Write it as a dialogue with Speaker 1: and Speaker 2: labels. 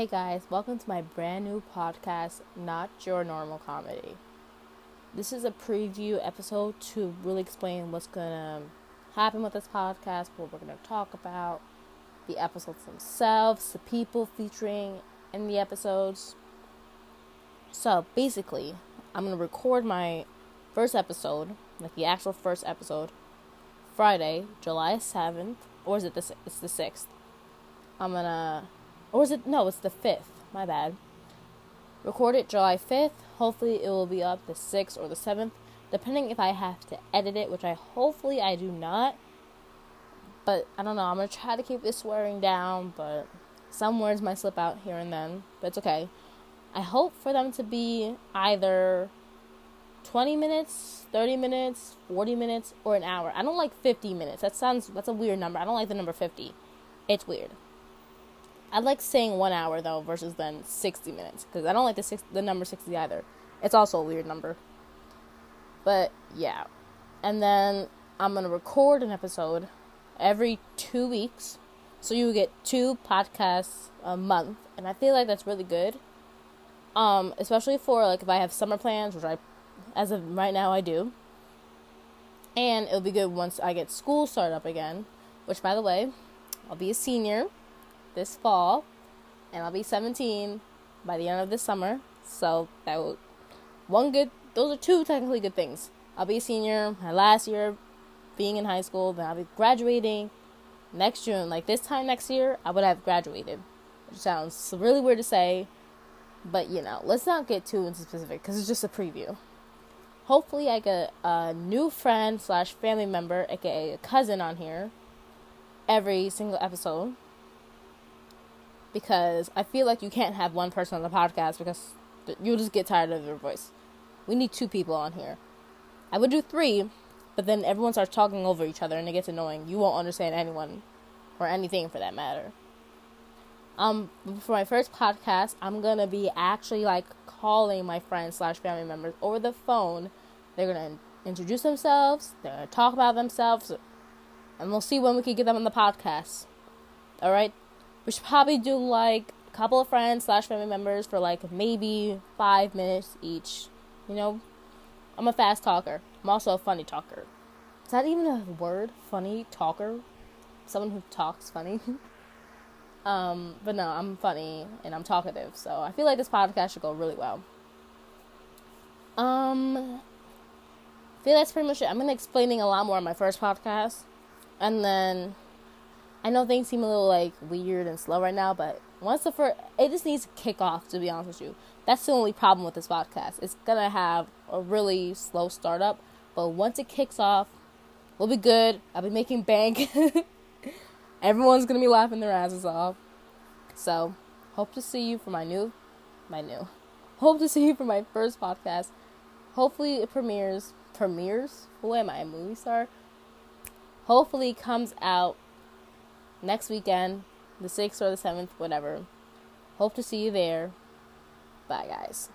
Speaker 1: Hey guys, welcome to my brand new podcast, Not Your Normal Comedy. This is a preview episode to really explain what's gonna happen with this podcast, what we're gonna talk about, the episodes themselves, the people featuring in the episodes. So basically, I'm gonna record my first episode, like the actual first episode, Friday, July 7th, or is it the it's the 6th? I'm gonna or is it no, it's the 5th. My bad. Record it July 5th. Hopefully it will be up the 6th or the 7th, depending if I have to edit it, which I hopefully I do not. But I don't know. I'm going to try to keep this swearing down, but some words might slip out here and then, but it's okay. I hope for them to be either 20 minutes, 30 minutes, 40 minutes, or an hour. I don't like 50 minutes. That sounds, that's a weird number. I don't like the number 50. It's weird. I like saying one hour though versus then 60 minutes because I don't like the six, the number 60 either. It's also a weird number. But yeah. And then I'm going to record an episode every two weeks. So you get two podcasts a month. And I feel like that's really good. Um, especially for like if I have summer plans, which I, as of right now, I do. And it'll be good once I get school started up again. Which, by the way, I'll be a senior this fall, and I'll be 17 by the end of this summer. So that will one good. Those are two technically good things. I'll be a senior. My last year being in high school, then I'll be graduating next June. Like this time next year, I would have graduated. Which sounds really weird to say, but you know, let's not get too into specific because it's just a preview. Hopefully, I get a new friend slash family member, aka a cousin, on here every single episode because I feel like you can't have one person on the podcast because you'll just get tired of their voice. We need two people on here. I would do three, but then everyone starts talking over each other and it gets annoying. You won't understand anyone or anything for that matter. Um, for my first podcast, I'm gonna be actually like calling my friends slash family members over the phone. They're gonna introduce themselves. They're gonna talk about themselves, and we'll see when we can get them on the podcast. All right. We should probably do like a couple of friends slash family members for like maybe five minutes each. You know, I'm a fast talker. I'm also a funny talker. Is that even a word? Funny talker? Someone who talks funny? um, but no, I'm funny and I'm talkative, so I feel like this podcast should go really well. Um, I feel that's pretty much it. I'm gonna explaining a lot more on my first podcast, and then I know things seem a little like weird and slow right now, but once the first, it just needs to kick off. To be honest with you, that's the only problem with this podcast. It's gonna have a really slow startup, but once it kicks off, we'll be good. I'll be making bank. Everyone's gonna be laughing their asses off. So, hope to see you for my new, my new. Hope to see you for my first podcast. Hopefully it premieres. Premieres? Who am I? A movie star? Hopefully comes out next weekend, the 6th or the 7th, whatever. Hope to see you there. Bye, guys.